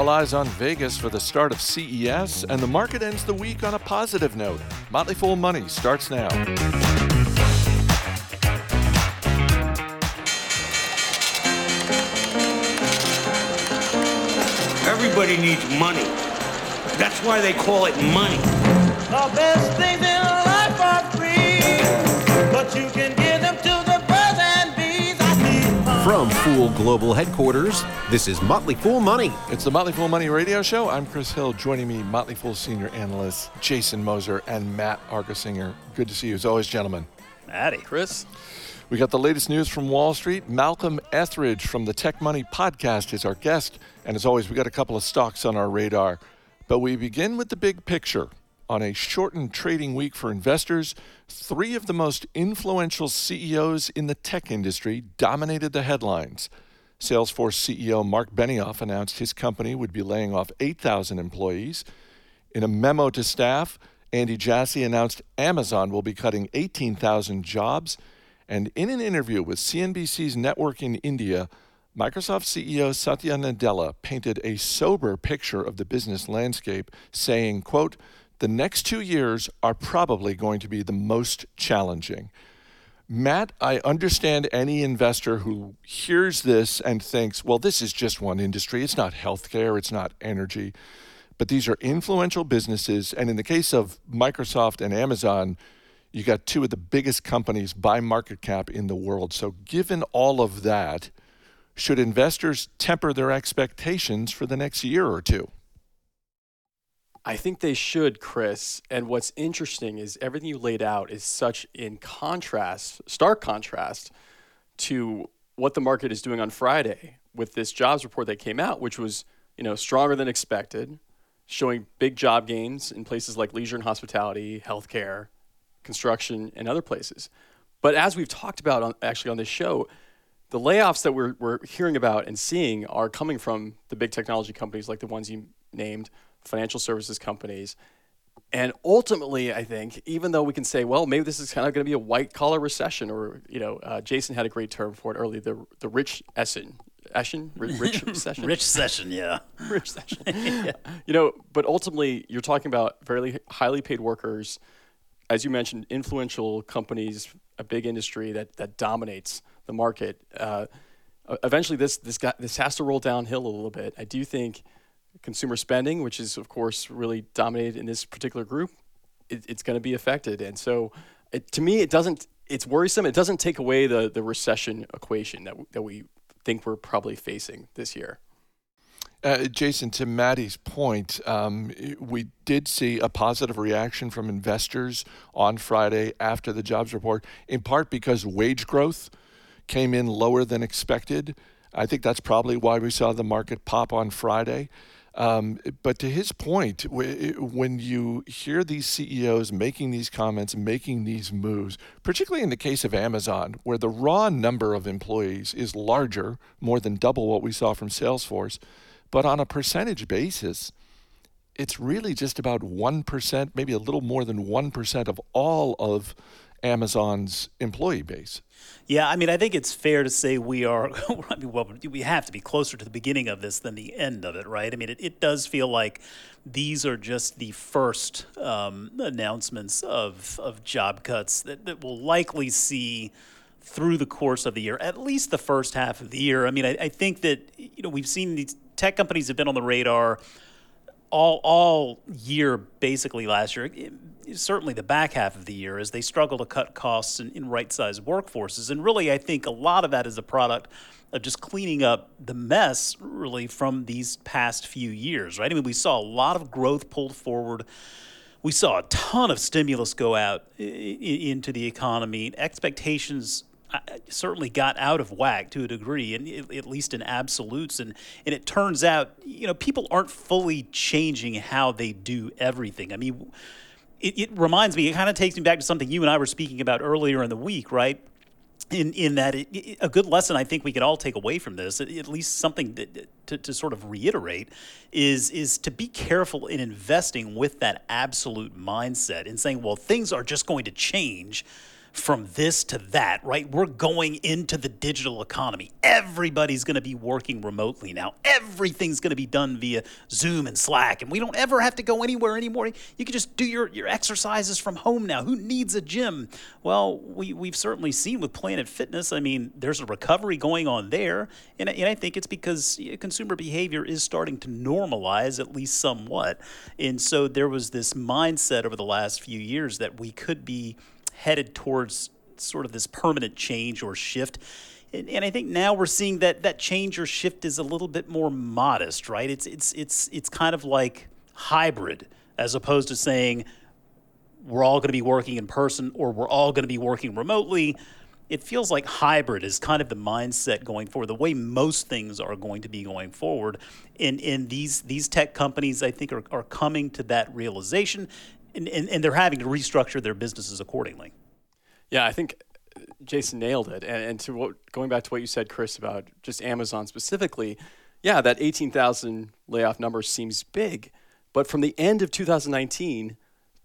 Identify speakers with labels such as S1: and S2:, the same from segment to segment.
S1: All eyes on Vegas for the start of CES, and the market ends the week on a positive note. Motley Fool Money starts now.
S2: Everybody needs money. That's why they call it money.
S3: The best things
S4: From Fool Global Headquarters, this is Motley Fool Money.
S1: It's the Motley Fool Money Radio Show. I'm Chris Hill. Joining me, Motley Fool senior analysts Jason Moser and Matt Argersinger. Good to see you as always, gentlemen.
S5: Matty. Chris.
S1: We got the latest news from Wall Street. Malcolm Ethridge from the Tech Money podcast is our guest. And as always, we got a couple of stocks on our radar. But we begin with the big picture. On a shortened trading week for investors, three of the most influential CEOs in the tech industry dominated the headlines. Salesforce CEO Marc Benioff announced his company would be laying off 8,000 employees. In a memo to staff, Andy Jassy announced Amazon will be cutting 18,000 jobs. And in an interview with CNBC's Network in India, Microsoft CEO Satya Nadella painted a sober picture of the business landscape, saying, quote, the next two years are probably going to be the most challenging. Matt, I understand any investor who hears this and thinks, well, this is just one industry. It's not healthcare, it's not energy. But these are influential businesses. And in the case of Microsoft and Amazon, you got two of the biggest companies by market cap in the world. So, given all of that, should investors temper their expectations for the next year or two?
S5: I think they should, Chris. And what's interesting is everything you laid out is such in contrast, stark contrast to what the market is doing on Friday with this jobs report that came out, which was, you know, stronger than expected, showing big job gains in places like leisure and hospitality, healthcare, construction, and other places. But as we've talked about on, actually on this show, the layoffs that we're, we're hearing about and seeing are coming from the big technology companies like the ones you named, financial services companies. And ultimately, I think, even though we can say, well, maybe this is kind of going to be a white collar recession, or, you know, uh, Jason had a great term for it earlier, the, the rich Essen. Eschen? Rich recession?
S6: Rich session, yeah.
S5: rich session. yeah. You know, but ultimately, you're talking about very highly paid workers, as you mentioned, influential companies, a big industry that, that dominates the market. Uh, eventually, this this got this has to roll downhill a little bit. I do think consumer spending, which is of course really dominated in this particular group, it, it's going to be affected. And so, it, to me, it doesn't. It's worrisome. It doesn't take away the the recession equation that that we think we're probably facing this year.
S1: Uh, Jason, to Maddie's point, um, we did see a positive reaction from investors on Friday after the jobs report, in part because wage growth came in lower than expected. I think that's probably why we saw the market pop on Friday. Um, but to his point, when you hear these CEOs making these comments, making these moves, particularly in the case of Amazon, where the raw number of employees is larger, more than double what we saw from Salesforce, but on a percentage basis, it's really just about 1%, maybe a little more than 1% of all of Amazon's employee base.
S6: Yeah, I mean, I think it's fair to say we are, I mean, well, we have to be closer to the beginning of this than the end of it, right? I mean, it, it does feel like these are just the first um, announcements of, of job cuts that, that we'll likely see through the course of the year, at least the first half of the year. I mean, I, I think that, you know, we've seen these tech companies have been on the radar all all year basically last year eh, certainly the back half of the year as they struggle to cut costs in, in right sized workforces. And really i think a lot of that is a product of just cleaning up the mess really from these past few years right? I mean we saw a lot of growth pulled forward. We saw a ton of stimulus go out eh, eh, into the economy. Expectations certainly got out of whack to a degree, and at least in absolutes. And and it turns out, you know, people aren't fully changing how they do everything. I mean, it, it reminds me. It kind of takes me back to something you and I were speaking about earlier in the week, right? In in that, it, it, a good lesson I think we could all take away from this, at least something that, to to sort of reiterate, is is to be careful in investing with that absolute mindset and saying, well, things are just going to change from this to that, right? We're going into the digital economy. Everybody's going to be working remotely now. Everything's going to be done via Zoom and Slack, and we don't ever have to go anywhere anymore. You can just do your, your exercises from home now. Who needs a gym? Well, we, we've certainly seen with Planet Fitness, I mean, there's a recovery going on there, and, and I think it's because consumer behavior is starting to normalize, at least somewhat. And so there was this mindset over the last few years that we could be headed towards sort of this permanent change or shift. And, and, I think now we're seeing that that change or shift is a little bit more modest, right? It's it's it's it's kind of like hybrid as opposed to saying we're all going to be working in person or we're all going to be working remotely. It feels like hybrid is kind of the mindset going forward, the way most things are going to be going forward. And, and these, these tech companies, I think, are, are coming to that realization and, and, and they're having to restructure their businesses accordingly.
S5: Yeah, I think uh, Jason nailed it. And, and to what, going back to what you said, Chris, about just Amazon specifically, yeah, that 18,000 layoff number seems big, but from the end of 2019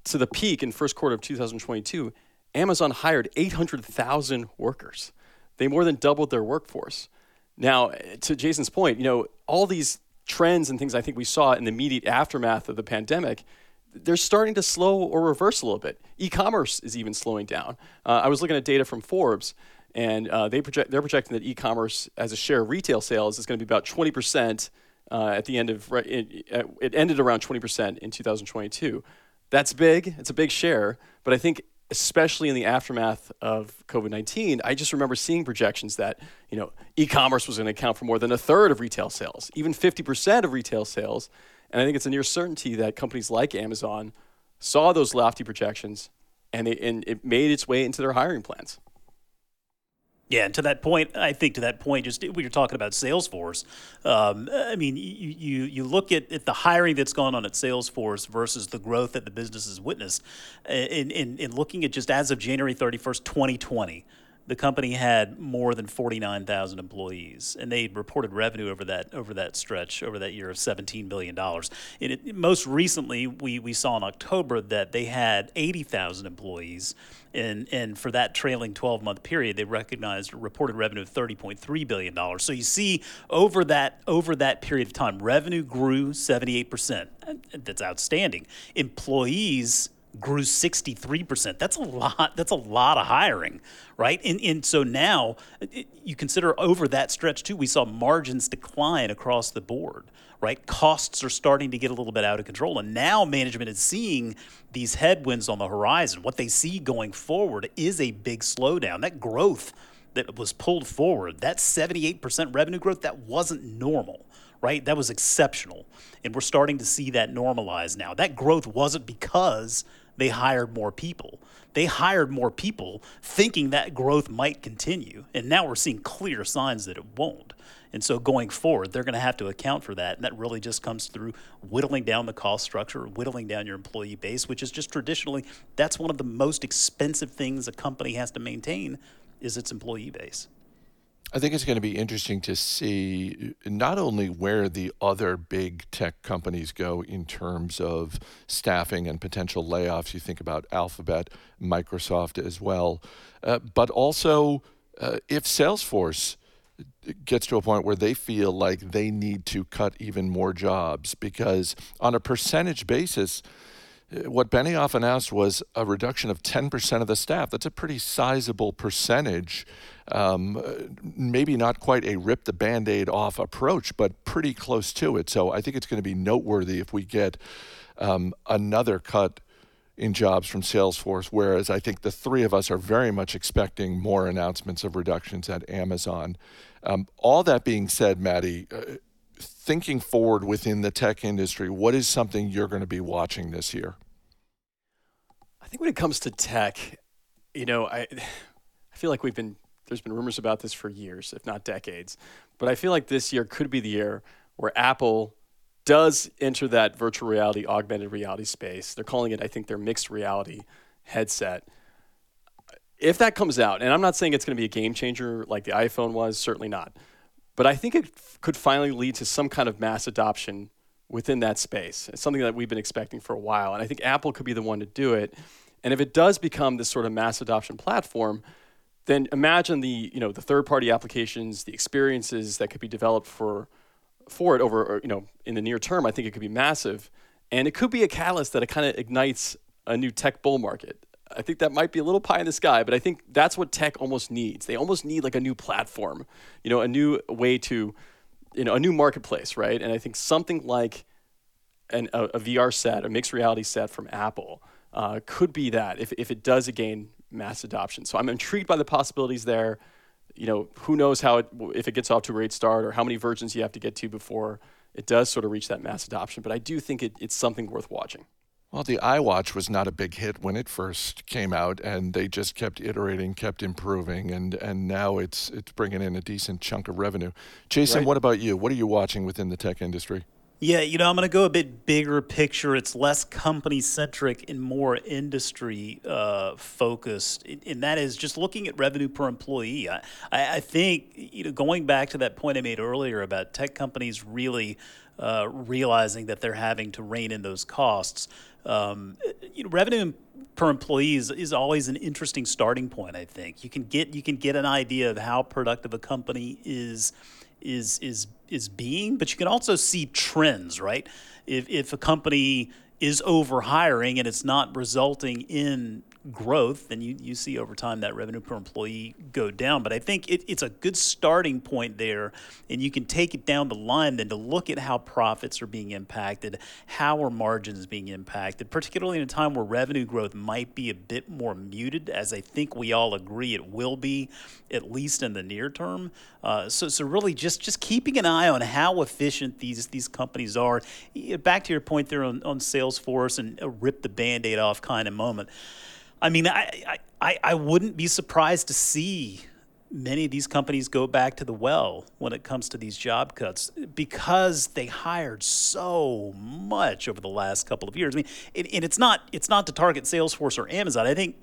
S5: to the peak in first quarter of 2022, Amazon hired 800,000 workers. They more than doubled their workforce. Now, to Jason's point, you know, all these trends and things I think we saw in the immediate aftermath of the pandemic – they're starting to slow or reverse a little bit. E-commerce is even slowing down. Uh, I was looking at data from Forbes, and uh, they project they're projecting that e-commerce as a share of retail sales is going to be about 20 percent uh, at the end of it, it ended around 20 percent in 2022. That's big. It's a big share, but I think especially in the aftermath of COVID-19, I just remember seeing projections that you know e-commerce was going to account for more than a third of retail sales, even 50 percent of retail sales. And I think it's a near certainty that companies like Amazon saw those lofty projections and, they, and it made its way into their hiring plans.
S6: Yeah, and to that point, I think to that point, just we were talking about Salesforce. Um, I mean, you, you you look at, at the hiring that's gone on at Salesforce versus the growth that the business has witnessed. In, in, in looking at just as of January 31st, 2020, the company had more than 49,000 employees, and they reported revenue over that over that stretch over that year of 17 billion dollars. Most recently, we, we saw in October that they had 80,000 employees, and and for that trailing 12 month period, they recognized reported revenue of 30.3 billion dollars. So you see over that over that period of time, revenue grew 78 percent. That's outstanding. Employees grew 63%. That's a lot. That's a lot of hiring, right? And, and so now you consider over that stretch too, we saw margins decline across the board, right? Costs are starting to get a little bit out of control. And now management is seeing these headwinds on the horizon. What they see going forward is a big slowdown. That growth that was pulled forward, that 78% revenue growth, that wasn't normal right? That was exceptional. And we're starting to see that normalize now. That growth wasn't because they hired more people. They hired more people thinking that growth might continue. And now we're seeing clear signs that it won't. And so going forward, they're going to have to account for that. And that really just comes through whittling down the cost structure, whittling down your employee base, which is just traditionally, that's one of the most expensive things a company has to maintain is its employee base.
S1: I think it's going to be interesting to see not only where the other big tech companies go in terms of staffing and potential layoffs. You think about Alphabet, Microsoft as well, uh, but also uh, if Salesforce gets to a point where they feel like they need to cut even more jobs because on a percentage basis, what Benioff announced was a reduction of 10% of the staff. That's a pretty sizable percentage. Um, maybe not quite a rip the band aid off approach, but pretty close to it. So I think it's going to be noteworthy if we get um, another cut in jobs from Salesforce, whereas I think the three of us are very much expecting more announcements of reductions at Amazon. Um, all that being said, Maddie, uh, thinking forward within the tech industry, what is something you're going to be watching this year?
S5: Think when it comes to tech, you know, I I feel like we've been there's been rumors about this for years, if not decades. But I feel like this year could be the year where Apple does enter that virtual reality, augmented reality space. They're calling it, I think, their mixed reality headset. If that comes out, and I'm not saying it's going to be a game changer like the iPhone was, certainly not. But I think it f- could finally lead to some kind of mass adoption within that space. It's something that we've been expecting for a while. And I think Apple could be the one to do it. And if it does become this sort of mass adoption platform, then imagine the you know the third party applications, the experiences that could be developed for for it over or, you know in the near term. I think it could be massive, and it could be a catalyst that it kind of ignites a new tech bull market. I think that might be a little pie in the sky, but I think that's what tech almost needs. They almost need like a new platform, you know, a new way to, you know, a new marketplace, right? And I think something like an, a, a VR set, a mixed reality set from Apple, uh, could be that if, if it does gain mass adoption. So I'm intrigued by the possibilities there. You know, who knows how it, if it gets off to a great start or how many versions you have to get to before it does sort of reach that mass adoption. But I do think it, it's something worth watching.
S1: Well, the iWatch was not a big hit when it first came out, and they just kept iterating, kept improving, and, and now it's it's bringing in a decent chunk of revenue. Jason,
S5: Right.
S1: what about you? What are you watching within the tech industry?
S6: Yeah, you know, I'm going to go a bit bigger picture. It's less company centric and more industry uh, focused, and that is just looking at revenue per employee. I, I I think you know, going back to that point I made earlier about tech companies really uh, realizing that they're having to rein in those costs. Um, you know, revenue per employee is, is always an interesting starting point. I think you can get you can get an idea of how productive a company is is is is being, but you can also see trends, right? If if a company is over hiring and it's not resulting in growth, then you, you see over time that revenue per employee go down. But I think it, it's a good starting point there, and you can take it down the line then to look at how profits are being impacted, how are margins being impacted, particularly in a time where revenue growth might be a bit more muted, as I think we all agree it will be, at least in the near term. Uh, so, so really just just keeping an eye on how efficient these these companies are. Back to your point there on, on Salesforce and rip the band-aid off kind of moment. I mean, I, I, I- wouldn't be surprised to see many of these companies go back to the well when it comes to these job cuts because they hired so much over the last couple of years. I mean, and, and it's not it's not to target Salesforce or Amazon. I think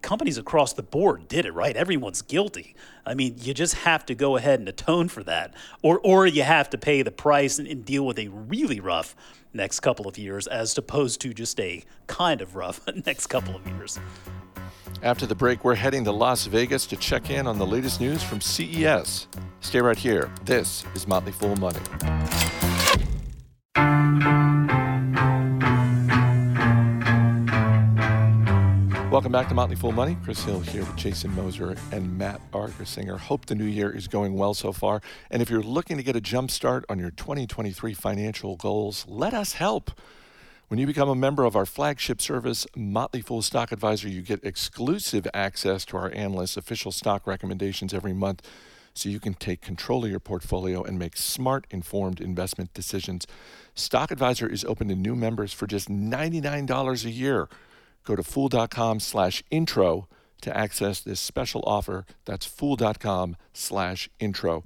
S6: companies across the board did it right. Everyone's guilty. I mean, you just have to go ahead and atone for that, or or you have to pay the price and, and deal with a really rough next couple of years, as opposed to just a kind of rough next couple of years.
S1: After the break, we're heading to Las Vegas to check in on the latest news from CES. Stay right here. This is Motley Fool Money. Welcome back to Motley Fool Money. Chris Hill here with Jason Moser and Matt Argersinger. Hope the new year is going well so far. And if you're looking to get a jump start on your 2023 financial goals, let us help. When you become a member of our flagship service, Motley Fool Stock Advisor, you get exclusive access to our analysts' official stock recommendations every month so you can take control of your portfolio and make smart, informed investment decisions. Stock Advisor is open to new members for just $99 a year. Go to fool.com slash intro to access this special offer. That's fool.com slash intro.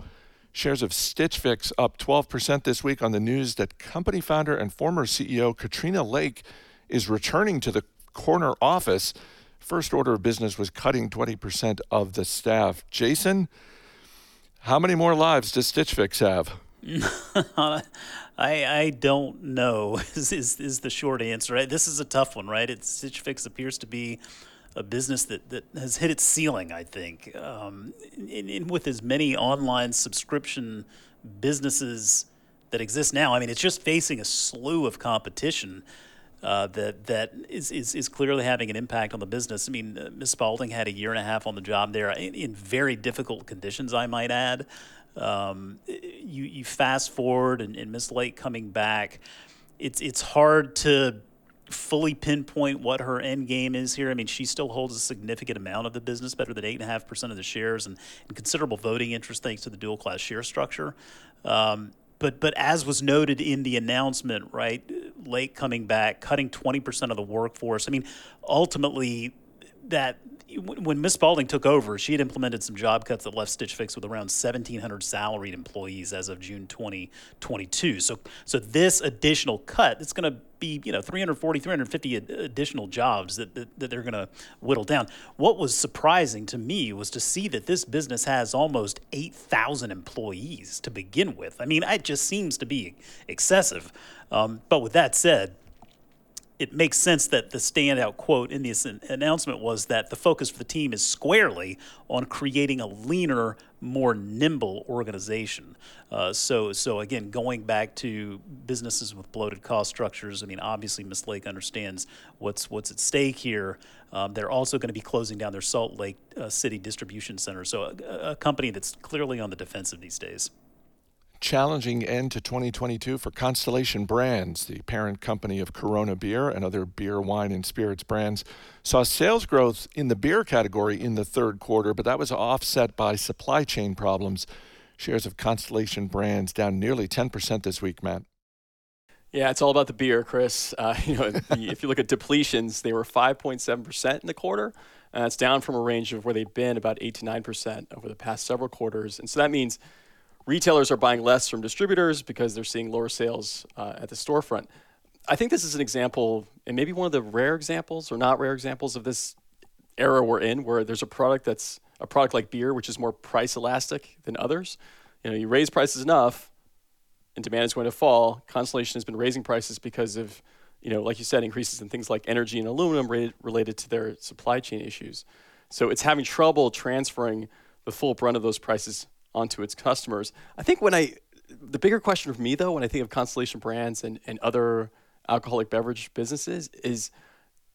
S1: Shares of Stitch Fix up 12% this week on the news that company founder and former CEO Katrina Lake is returning to the corner office. First order of business was cutting 20% of the staff. Jason, how many more lives does Stitch Fix have?
S6: I I don't know is, is is the short answer. Right? This is a tough one, right? It's, Stitch Fix appears to be a business that, that has hit its ceiling. I think, um, in, in, with as many online subscription businesses that exist now, I mean, it's just facing a slew of competition. Uh, that that is, is is clearly having an impact on the business. I mean, uh, Ms. Spaulding had a year and a half on the job there in, in very difficult conditions, I might add. Um, you you fast forward and, and Miss Lake coming back, it's it's hard to fully pinpoint what her end game is here. I mean, she still holds a significant amount of the business, better than eight and a half percent of the shares, and, and considerable voting interest thanks to the dual class share structure. Um, but but as was noted in the announcement, right, Lake coming back, cutting twenty percent of the workforce. I mean, ultimately, that when Miss Spaulding took over, she had implemented some job cuts that left Stitch Fix with around 1,700 salaried employees as of June 2022. So, so this additional cut, it's going to be you know 340, 350 ad- additional jobs that, that, that they're going to whittle down. What was surprising to me was to see that this business has almost 8,000 employees to begin with. I mean, it just seems to be excessive. Um, but with that said, it makes sense that the standout quote in this announcement was that the focus for the team is squarely on creating a leaner, more nimble organization. Uh, so, so again, going back to businesses with bloated cost structures. I mean, obviously, Miss Lake understands what's what's at stake here. Um, they're also going to be closing down their Salt Lake uh, City distribution center. So, a, a company that's clearly on the defensive these days
S1: challenging end to 2022 for Constellation Brands, the parent company of Corona Beer and other beer, wine, and spirits brands, saw sales growth in the beer category in the third quarter, but that was offset by supply chain problems. Shares of Constellation Brands down nearly 10% this week, Matt.
S5: Yeah, it's all about the beer, Chris. Uh, you know, if you look at depletions, they were 5.7% in the quarter. And that's down from a range of where they've been about 8 to 9% over the past several quarters. And so that means Retailers are buying less from distributors because they're seeing lower sales uh, at the storefront. I think this is an example, and maybe one of the rare examples or not rare examples of this era we're in, where there's a product that's a product like beer, which is more price elastic than others. You know, you raise prices enough, and demand is going to fall. Constellation has been raising prices because of, you know, like you said, increases in things like energy and aluminum related to their supply chain issues. So it's having trouble transferring the full brunt of those prices onto its customers. I think when I, the bigger question for me though, when I think of Constellation Brands and, and other alcoholic beverage businesses, is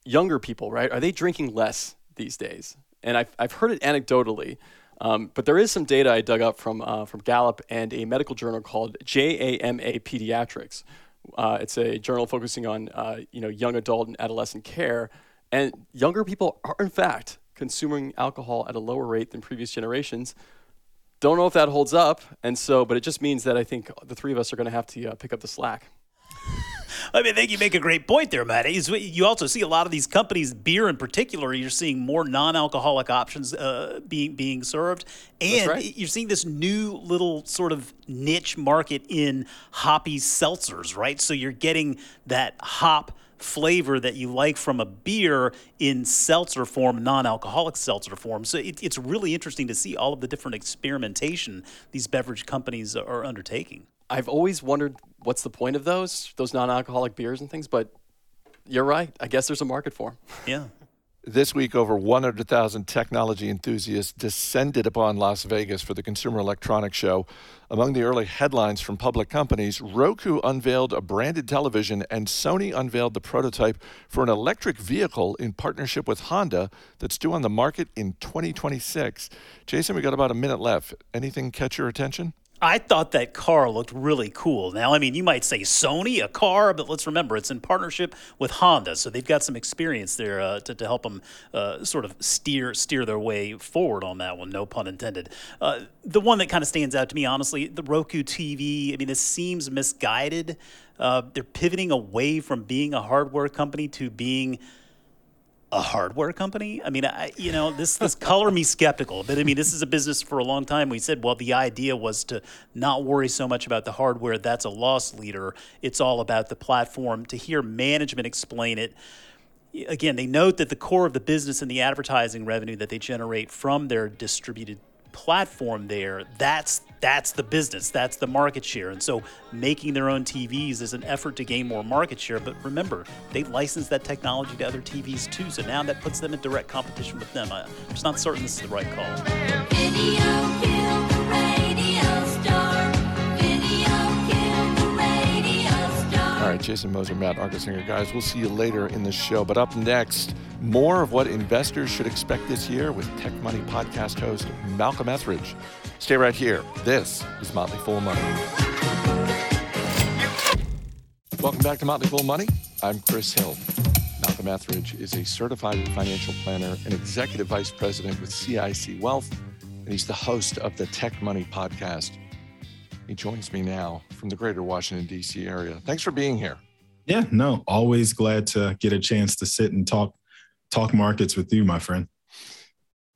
S5: younger people, right? Are they drinking less these days? And I've, I've heard it anecdotally, um, but there is some data I dug up from, uh, from Gallup and a medical journal called JAMA Pediatrics. Uh, it's a journal focusing on uh, you know young adult and adolescent care, and younger people are in fact consuming alcohol at a lower rate than previous generations. Don't know if that holds up, and so, but it just means that I think the three of us are going to have to uh, pick up the slack.
S6: I mean, I think you make a great point there, Matt. You also see a lot of these companies, beer in particular, you're seeing more non-alcoholic options uh, being being served, and right. you're seeing this new little sort of niche market in hoppy seltzers, right? So you're getting that hop flavor that you like from a beer in seltzer form, non alcoholic seltzer form. So it, it's really interesting to see all of the different experimentation these beverage companies are undertaking.
S5: I've always wondered what's the point of those, those non alcoholic beers and things, but you're right. I guess there's a market for them.
S6: Yeah.
S1: This week, over 100,000 technology enthusiasts descended upon Las Vegas for the Consumer Electronics Show. Among the early headlines from public companies, Roku unveiled a branded television and Sony unveiled the prototype for an electric vehicle in partnership with Honda that's due on the market in 2026. Jason, we got about a minute left. Anything catch your attention?
S6: I thought that car looked really cool. Now, I mean, you might say Sony, a car, but let's remember it's in partnership with Honda, so they've got some experience there uh, to, to help them uh, sort of steer steer their way forward on that one. No pun intended. Uh, the one that kind of stands out to me, honestly, the Roku TV. I mean, this seems misguided. Uh, they're pivoting away from being a hardware company to being a hardware company? I mean, I, you know, this this color me skeptical. But I mean, this is a business for a long time. We said, well, the idea was to not worry so much about the hardware. That's a loss leader. It's all about the platform. To hear management explain it. Again, they note that the core of the business and the advertising revenue that they generate from their distributed platform there, that's that's the business, that's the market share. And so making their own TVs is an effort to gain more market share. But remember, they license that technology to other TVs too. So now that puts them in direct competition with them. I'm just not certain this is the right call.
S1: All right, Jason Moser, Matt Argersinger. Guys, we'll see you later in the show. But up next, more of what investors should expect this year with Tech Money podcast host Malcolm Ethridge. Stay right here. This is Motley Fool Money. Welcome back to Motley Fool Money. I'm Chris Hill. Malcolm Ethridge is a certified financial planner and executive vice president with CIC Wealth, and he's the host of the Tech Money podcast. He joins me now from the greater Washington, D.C. area. Thanks for being here.
S7: Yeah, no, always glad to get a chance to sit and talk talk markets with you, my friend.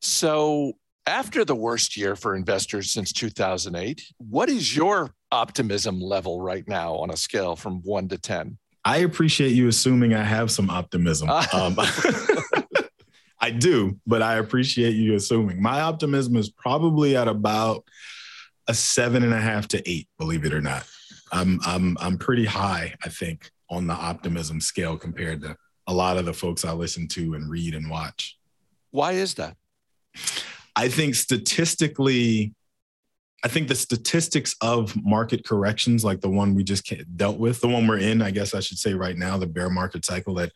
S1: So, after the worst year for investors since 2008, what is your optimism level right now on a scale from 1 to 10?
S7: I appreciate you assuming I have some optimism. um, I do, but I appreciate you assuming. My optimism is probably at about a seven and a half to eight, believe it or not. I'm I'm I'm pretty high, I think, on the optimism scale compared to a lot of the folks I listen to and read and watch.
S1: Why is that?
S7: I think statistically, I think the statistics of market corrections, like the one we just dealt with, the one we're in, I guess I should say right now, the bear market cycle, that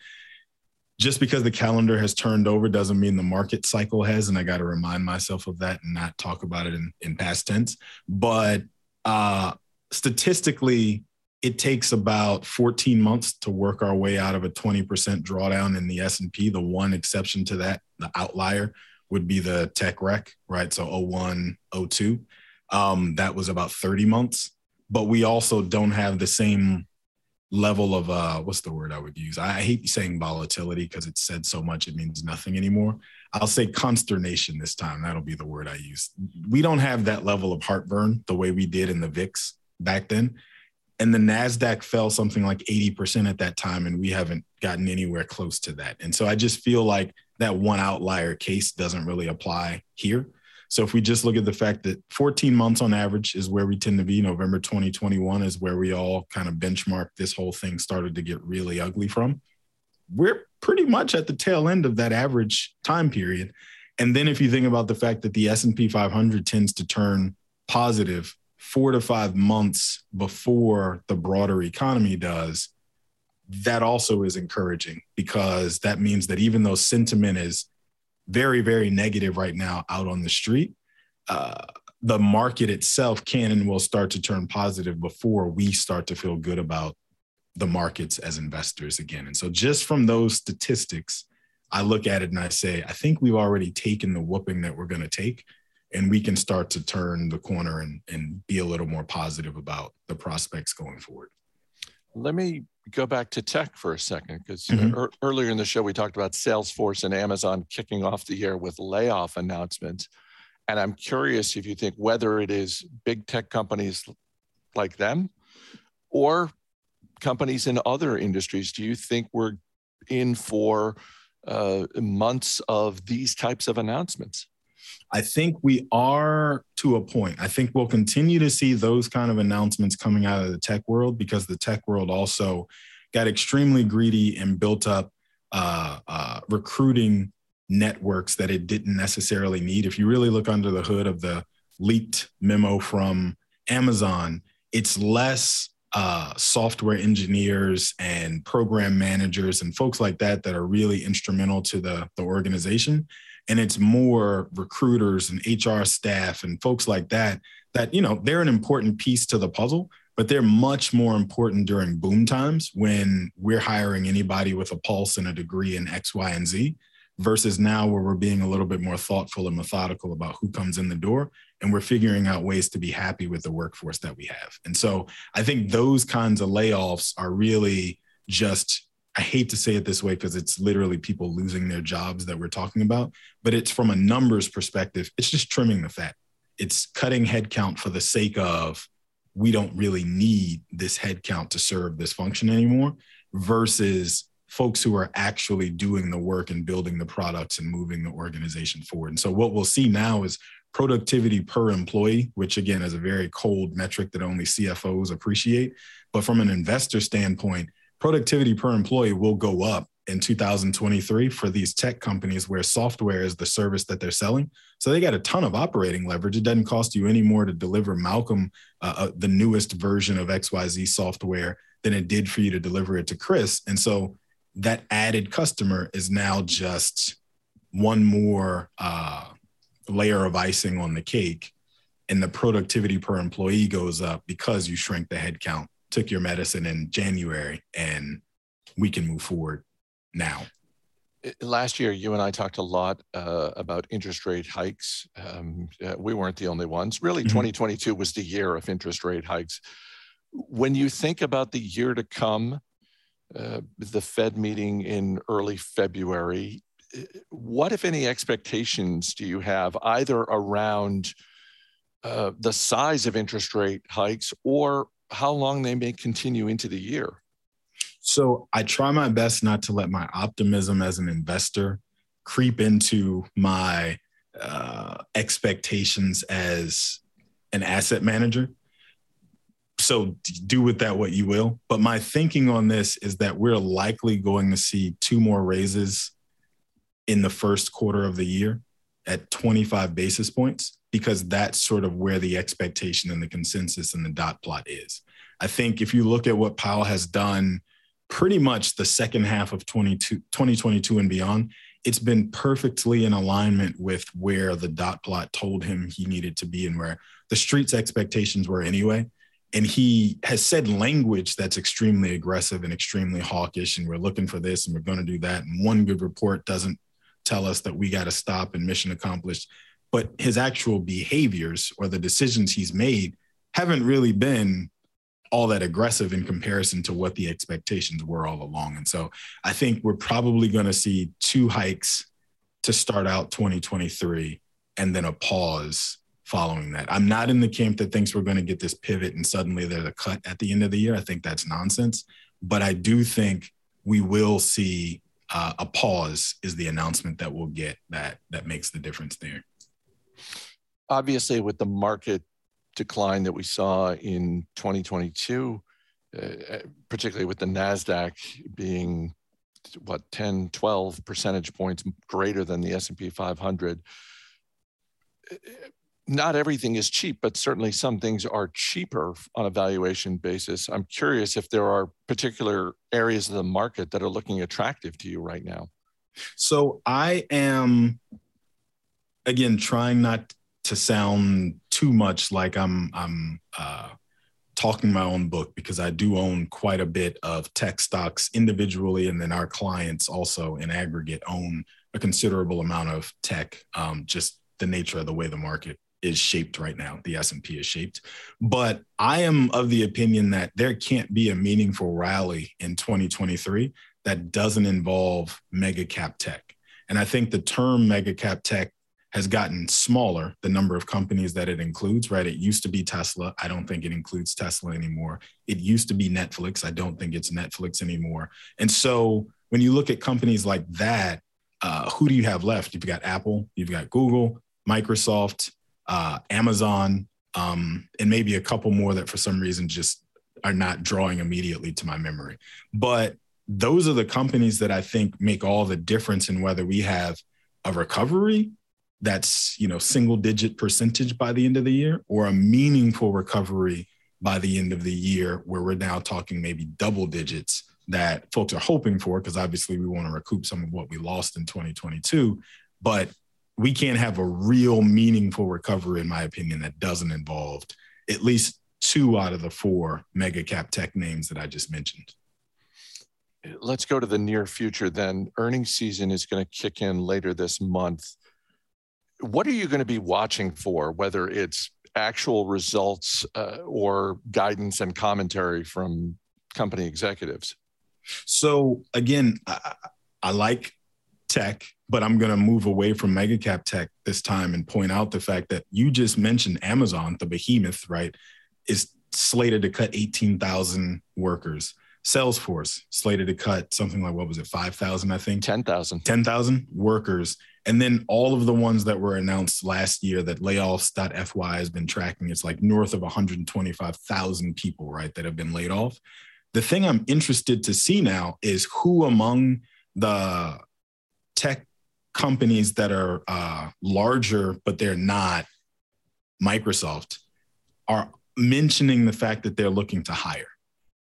S7: just because the calendar has turned over doesn't mean the market cycle has. And I got to remind myself of that and not talk about it in, in past tense. But uh, statistically, it takes about 14 months to work our way out of a 20% drawdown in the S&P. The one exception to that, the outlier, would be the tech wreck, right? So 01, 02. Um, that was about 30 months. But we also don't have the same level of uh what's the word I would use? I, hate saying volatility because it's said so much it means nothing anymore. I'll say consternation this time. That'll be the word I use. We don't have that level of heartburn the way we did in the VIX back then. And the NASDAQ fell something like 80% at that time, and we haven't gotten anywhere close to that. And so I just feel like that one outlier case doesn't really apply here. So if we just look at the fact that 14 months on average is where we tend to be, November 2021 is where we all kind of benchmark this whole thing started to get really ugly from. We're pretty much at the tail end of that average time period. And then if you think about the fact that the S&P 500 tends to turn positive 4 to 5 months before the broader economy does, that also is encouraging because that means that even though sentiment is very, very negative right now out on the street. Uh, the market itself can and will start to turn positive before we start to feel good about the markets as investors again. And so, just from those statistics, I look at it and I say, I think we've already taken the whooping that we're going to take, and we can start to turn the corner and, and be a little more positive about the prospects going forward.
S1: Let me go back to tech for a second because mm-hmm. er, earlier in the show we talked about Salesforce and Amazon kicking off the year with layoff announcements. And I'm curious if you think whether it is big tech companies like them or companies in other industries, do you think we're in for uh, months of these types of announcements?
S7: I think we are to a point. I think we'll continue to see those kind of announcements coming out of the tech world because the tech world also got extremely greedy and built up uh, uh, recruiting networks that it didn't necessarily need. If you really look under the hood of the leaked memo from Amazon, it's less uh, software engineers and program managers and folks like that that are really instrumental to the, the organization and it's more recruiters and HR staff and folks like that that you know they're an important piece to the puzzle but they're much more important during boom times when we're hiring anybody with a pulse and a degree in X, Y, and Z versus now where we're being a little bit more thoughtful and methodical about who comes in the door and we're figuring out ways to be happy with the workforce that we have. And so I think those kinds of layoffs are really just I hate to say it this way because it's literally people losing their jobs that we're talking about, but it's from a numbers perspective, it's just trimming the fat. It's cutting headcount for the sake of we don't really need this headcount to serve this function anymore versus folks who are actually doing the work and building the products and moving the organization forward. And so what we'll see now is productivity per employee, which again is a very cold metric that only CFOs appreciate. But from an investor standpoint, productivity per employee will go up in 2023 for these tech companies where software is the service that they're selling. So they got a ton of operating leverage. It doesn't cost you any more to deliver Malcolm uh, uh, the newest version of XYZ software than it did for you to deliver it to Chris. And so that added customer is now just one more uh, layer of icing on the cake. And the productivity per employee goes up because you shrink the headcount took your medicine in January and we can move forward now.
S1: Last year, you and I talked a lot uh, about interest rate hikes. Um, uh, we weren't the only ones. Really, mm-hmm. 2022 was the year of interest rate hikes. When you think about the year to come, uh, the Fed meeting in early February, uh, what, if any, expectations do you have either around uh, the size of interest rate hikes or how long they may continue into the year?
S7: So I try my best not to let my optimism as an investor creep into my uh, expectations as an asset manager. so do with that what you will. But my thinking on this is that we're likely going to see two more raises in the first quarter of the year at 25 basis points because that's sort of where the expectation and the consensus and the dot plot is. I think if you look at what Powell has done pretty much the second half of 2022 and beyond, it's been perfectly in alignment with where the dot plot told him he needed to be and where the street's expectations were anyway. And he has said language that's extremely aggressive and extremely hawkish, and we're looking for this and we're going to do that. And one good report doesn't tell us that we got to stop and mission accomplished. But his actual behaviors or the decisions he's made haven't really been all that aggressive in comparison to what the expectations were all along. And so I think we're probably going to see two hikes to start out 2023 and then a pause following that. I'm not in the camp that thinks we're going to get this pivot and suddenly there's a cut at the end of the year. I think that's nonsense. But I do think we will see uh, a pause is the announcement that we'll get that that makes the difference there.
S1: Obviously, with the market decline that we saw in 2022, uh, particularly with the NASDAQ being what 10, 12 percentage points greater than the S&P 500. Not everything is cheap, but certainly some things are cheaper on a valuation basis. I'm curious if there are particular areas of the market that are looking attractive to you right now.
S7: So I am, again, trying not to sound too much like I'm I'm uh, talking my own book because I do own quite a bit of tech stocks individually, and then our clients also in aggregate own a considerable amount of tech. Um, just the nature of the way the market is shaped right now, the S and P is shaped. But I am of the opinion that there can't be a meaningful rally in 2023 that doesn't involve mega cap tech. And I think the term mega cap tech has gotten smaller, the number of companies that it includes, right? It used to be Tesla. I don't think it includes Tesla anymore. It used to be Netflix. I don't think it's Netflix anymore. And so when you look at companies like that, uh, who do you have left? You've got Apple, you've got Google, Microsoft, uh, Amazon, um, and maybe a couple more that for some reason just are not drawing immediately to my memory. But those are the companies that I think make all the difference in whether we have a recovery that's you know single digit percentage by the end of the year or a meaningful recovery by the end of the year where we're now talking maybe double digits that folks are hoping for because obviously we want to recoup some of what we lost in 2022 but we can't have a real meaningful recovery in my opinion that doesn't involve at least two out of the four mega cap tech names that i just mentioned.
S1: Let's go to the near future then. Earnings season is going to kick in later this month what are you going to be watching for, whether it's actual results uh, or guidance and commentary from company executives?
S7: So again, I, I like tech, but I'm going to move away from mega cap tech this time and point out the fact that you just mentioned Amazon, the behemoth, right, is slated to cut 18,000 workers. Salesforce slated to cut something like what was it, 5,000, I think?
S1: 10,000.
S7: 10,000 workers. And then all of the ones that were announced last year that layoffs.fyi has been tracking, it's like north of 125,000 people, right, that have been laid off. The thing I'm interested to see now is who among the tech companies that are uh, larger, but they're not Microsoft, are mentioning the fact that they're looking to hire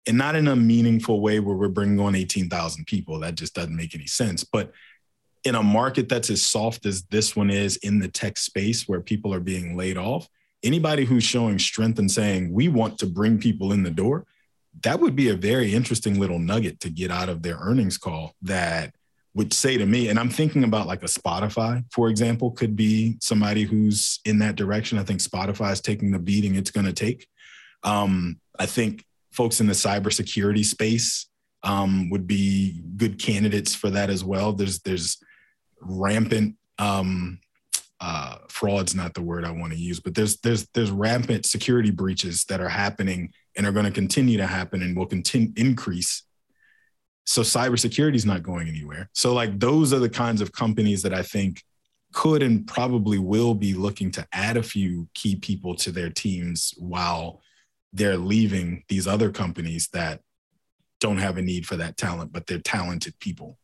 S7: and not in a meaningful way where we're bringing on 18,000 people. That just doesn't make any sense. But in a market that's as soft as this one is in the tech space where people are being laid off, anybody who's showing strength and saying, we want to bring people in the door, that would be a very interesting little nugget to get out of their earnings call that would say to me, and I'm thinking about like a Spotify, for example, could be somebody who's in that direction. I think Spotify is taking the beating it's going to take. Um, I think folks in the cybersecurity space um, would be good candidates for that as well. There's there's rampant um, uh, fraud's not the word I want to use, but there's there's there's rampant security breaches that are happening and are going to continue to happen and will continue increase. So cybersecurity is not going anywhere. So like those are the kinds of companies that I think could and probably will be looking to add a few key people to their teams while they're leaving these other companies that don't have a need for that talent, but they're talented people.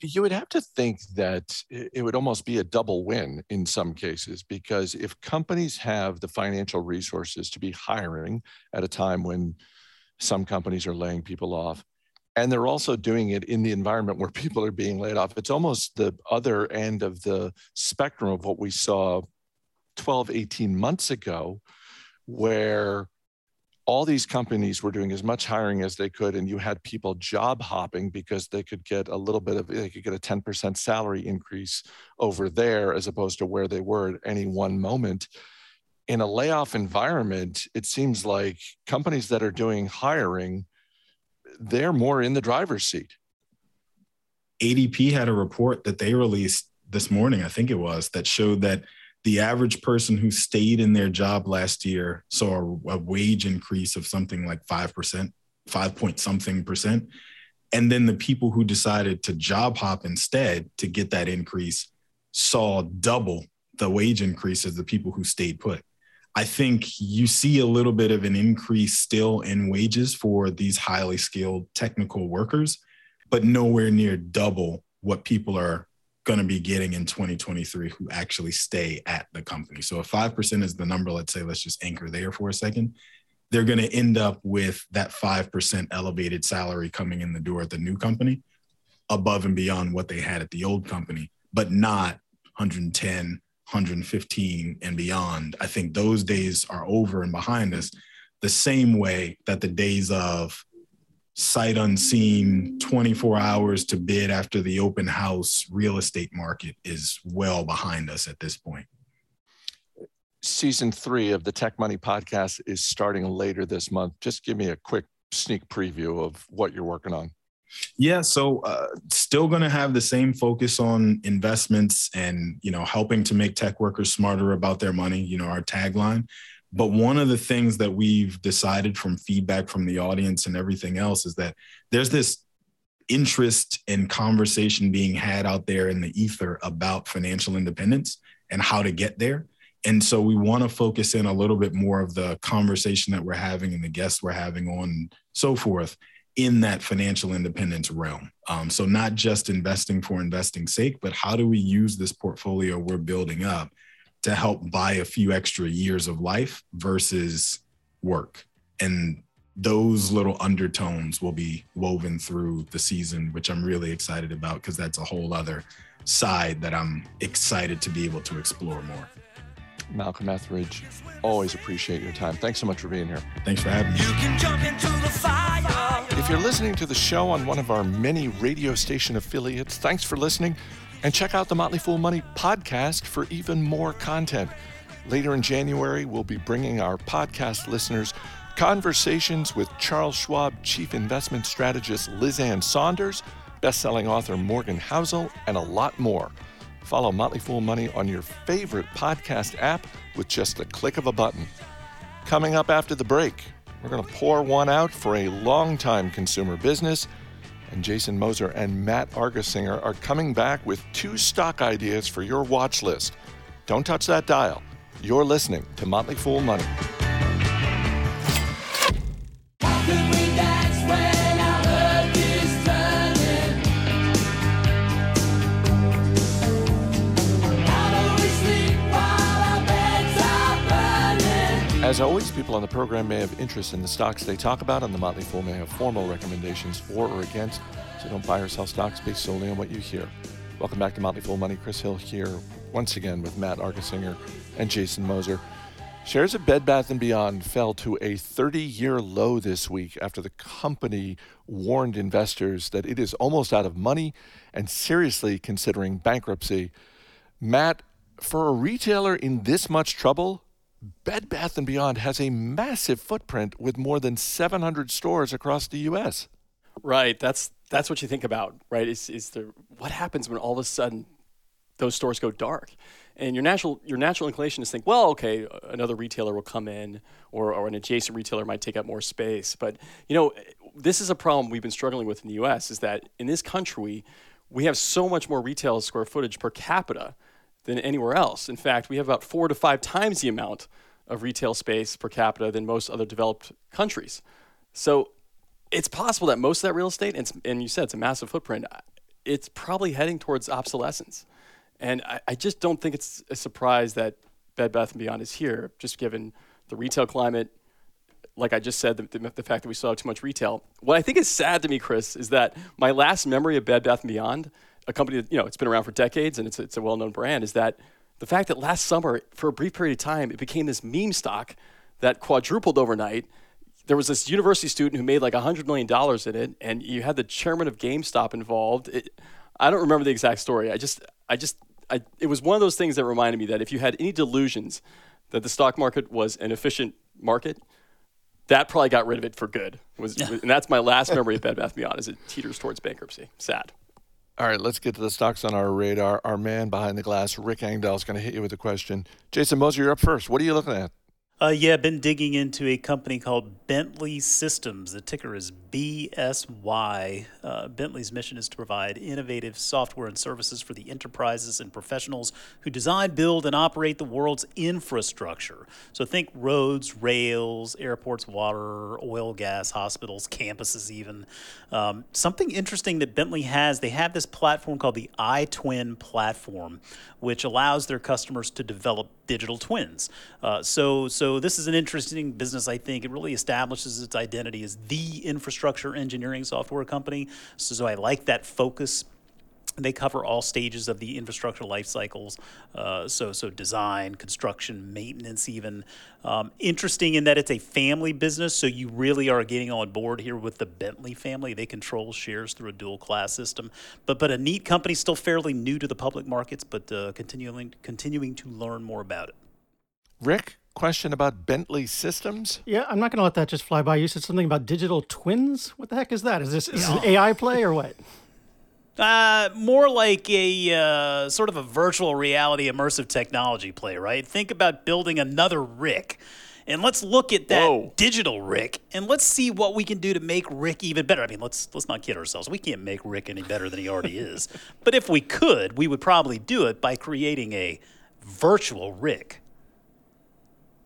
S1: You would have to think that it would almost be a double win in some cases because if companies have the financial resources to be hiring at a time when some companies are laying people off, and they're also doing it in the environment where people are being laid off, it's almost the other end of the spectrum of what we saw 12, 18 months ago, where all these companies were doing as much hiring as they could and you had people job hopping because they could get a little bit of they could get a 10% salary increase over there as opposed to where they were at any one moment. In a layoff environment it seems like companies that are doing hiring they're more in the driver's seat.
S7: Adp had a report that they released this morning i think it was that showed that the average person who stayed in their job last year saw a, a wage increase of something like 5%, 5 point something percent. And then the people who decided to job hop instead to get that increase saw double the wage increase as the people who stayed put. I think you see a little bit of an increase still in wages for these highly skilled technical workers, but nowhere near double what people are going to be getting in 2023 who actually stay at the company. So if 5% is the number, let's say, let's just anchor there for a second, they're going to end up with that 5% elevated salary coming in the door at the new company above and beyond what they had at the old company, but not 110, 115 and beyond. I think those days are over and behind us the same way that the days of sight unseen 24 hours to bid after the open house real estate market is well behind us at this point.
S1: Season three of the Tech Money podcast is starting later this month. Just give me a quick sneak preview of what you're working on.
S7: Yeah, so uh, still going to have the same focus on investments and you know helping to make tech workers smarter about their money. You know our tagline, but one of the things that we've decided from feedback from the audience and everything else is that there's this interest and conversation being had out there in the ether about financial independence and how to get there. And so we want to focus in a little bit more of the conversation that we're having and the guests we're having on so forth in that financial independence realm. Um, so not just investing for investing's sake, but how do we use this portfolio we're building up to help buy a few extra years of life versus work. And those little undertones will be woven through the season, which I'm really excited about because that's a whole other side that I'm excited to be able to explore more.
S1: Malcolm Ethridge, always appreciate your time. Thanks so much for being here.
S7: Thanks for having me.
S1: If you're listening to the show on one of our many radio station affiliates, thanks for listening. And check out the Motley Fool Money podcast for even more content. Later in January, we'll be bringing our podcast listeners conversations with Charles Schwab Chief Investment Strategist Liz Ann Sonders, best-selling author Morgan Housel, and a lot more. Follow Motley Fool Money on your favorite podcast app with just a click of a button. Coming up after the break, we're going to pour one out for a long-time consumer business – and Jason Moser and Matt Argersinger are coming back with two stock ideas for your watch list. Don't touch that dial. You're listening to Motley Fool Money. As always, people on the program may have interest in the stocks they talk about, and the Motley Fool may have formal recommendations for or against, so don't buy or sell stocks based solely on what you hear. Welcome back to Motley Fool Money. Chris Hill here once again with Matt Argersinger and Jason Moser. Shares of Bed Bath & Beyond fell to a 30-year low this week after the company warned investors that it is almost out of money and seriously considering bankruptcy. Matt, for a retailer in this much trouble, Bed Bath & Beyond has a massive footprint with more than 700 stores across the U.S.
S5: Right. That's that's what you think about, right? Is is the what happens when all of a sudden those stores go dark? And your natural your natural inclination is think, well, okay, another retailer will come in, or, or an adjacent retailer might take up more space. But you know, this is a problem we've been struggling with in the U.S. Is that in this country we have so much more retail square footage per capita than anywhere else. In fact, we have about four to five times the amount of retail space per capita than most other developed countries. So it's possible that most of that real estate, and, and you said it's a massive footprint, it's probably heading towards obsolescence. And I, I just don't think it's a surprise that Bed Bath & Beyond is here, just given the retail climate, like I just said, the, the, the fact that we saw too much retail. What I think is sad to me, Chris, is that my last memory of Bed Bath & Beyond, a company that, you know, it's been around for decades and it's, it's a well-known brand, is that the fact that last summer, for a brief period of time, it became this meme stock that quadrupled overnight. There was this university student who made like $100 million in it, and you had the chairman of GameStop involved. It, I don't remember the exact story. I just, I just, I, it was one of those things that reminded me that if you had any delusions that the stock market was an efficient market, that probably got rid of it for good. Was, and that's my last memory of Bed Bath Beyond, as it teeters towards bankruptcy. Sad.
S1: All right, let's get to the stocks on our radar. Our man behind the glass, Rick Engdahl, is going to hit you with a question. Jason Moser, you're up first. What are you looking at?
S6: Uh, yeah, been digging into a company called Bentley Systems. The ticker is BSY. Uh, Bentley's mission is to provide innovative software and services for the enterprises and professionals who design, build, and operate the world's infrastructure. So think roads, rails, airports, water, oil, gas, hospitals, campuses, even. Um, something interesting that Bentley has, they have this platform called the iTwin platform, which allows their customers to develop digital twins. Uh, so, so this is an interesting business. I think it really establishes its identity as the infrastructure engineering software company. So, so I like that focus. They cover all stages of the infrastructure life cycles, uh, so so design, construction, maintenance, even. Um, interesting in that it's a family business, so you really are getting on board here with the Bentley family. They control shares through a dual class system, but but a neat company, still fairly new to the public markets, but uh, continuing continuing to learn more about it.
S1: Rick, question about Bentley Systems?
S8: Yeah, I'm not going to let that just fly by. You said something about digital twins. What the heck is that? Is this, is this an AI play or what?
S6: Uh, more like a uh, sort of a virtual reality immersive technology play, right? Think about building another Rick. And let's look at that
S5: Whoa.
S6: digital Rick and let's see what we can do to make Rick even better. I mean, let's let's not kid ourselves. We can't make Rick any better than he already is. But if we could, we would probably do it by creating a virtual Rick.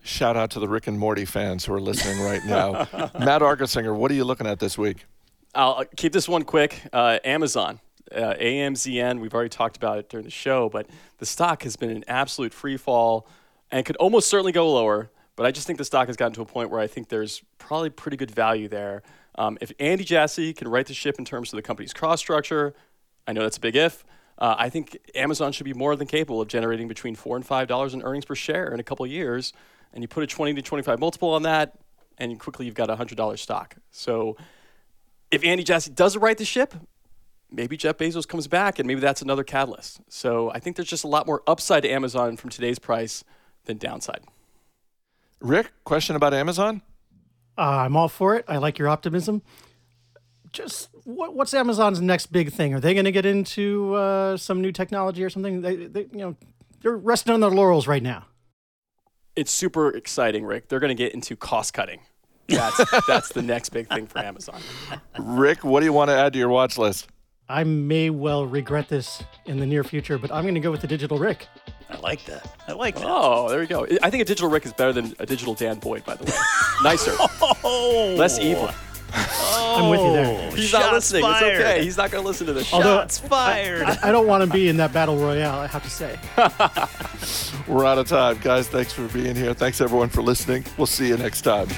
S1: Shout out to the Rick and Morty fans who are listening right now. Matt Argersinger, what are you looking at this week?
S5: I'll uh, keep this one quick. Uh, Amazon, uh, AMZN, we've already talked about it during the show, but the stock has been an absolute free fall and could almost certainly go lower. But I just think the stock has gotten to a point where I think there's probably pretty good value there. Um, if Andy Jassy can right the ship in terms of the company's cost structure, I know that's a big if. Uh, I think Amazon should be more than capable of generating between four and five dollars in earnings per share in a couple years. And you put a 20 to 25 multiple on that, and quickly you've got a hundred dollar stock. So if Andy Jassy does right the ship, maybe Jeff Bezos comes back and maybe that's another catalyst. So I think there's just a lot more upside to Amazon from today's price than downside.
S1: Rick, question about Amazon?
S8: Uh, I'm all for it. I like your optimism. Just what, what's Amazon's next big thing? Are they going to get into uh, some new technology or something? They, they, you know, they're resting on their laurels right now.
S5: It's super exciting, Rick. They're going to get into cost cutting. That's that's the next big thing for Amazon.
S1: Rick, what do you want to add to your watch list?
S8: I may well regret this in the near future, but I'm going to go with the digital Rick.
S6: I like that. I like that.
S5: Oh, there we go. I think a digital Rick is better than a digital Dan Boyd, by the way. Nicer,
S6: Oh,
S5: less evil.
S8: I'm with you there.
S5: Oh, He's not
S6: Shots
S5: listening.
S6: fired.
S5: It's okay. He's not going to listen to this.
S8: Although-
S6: Shots fired.
S8: I don't want to be in that battle royale, I have to say.
S1: We're out of time. Guys, thanks for being here. Thanks everyone for listening. We'll see you next time.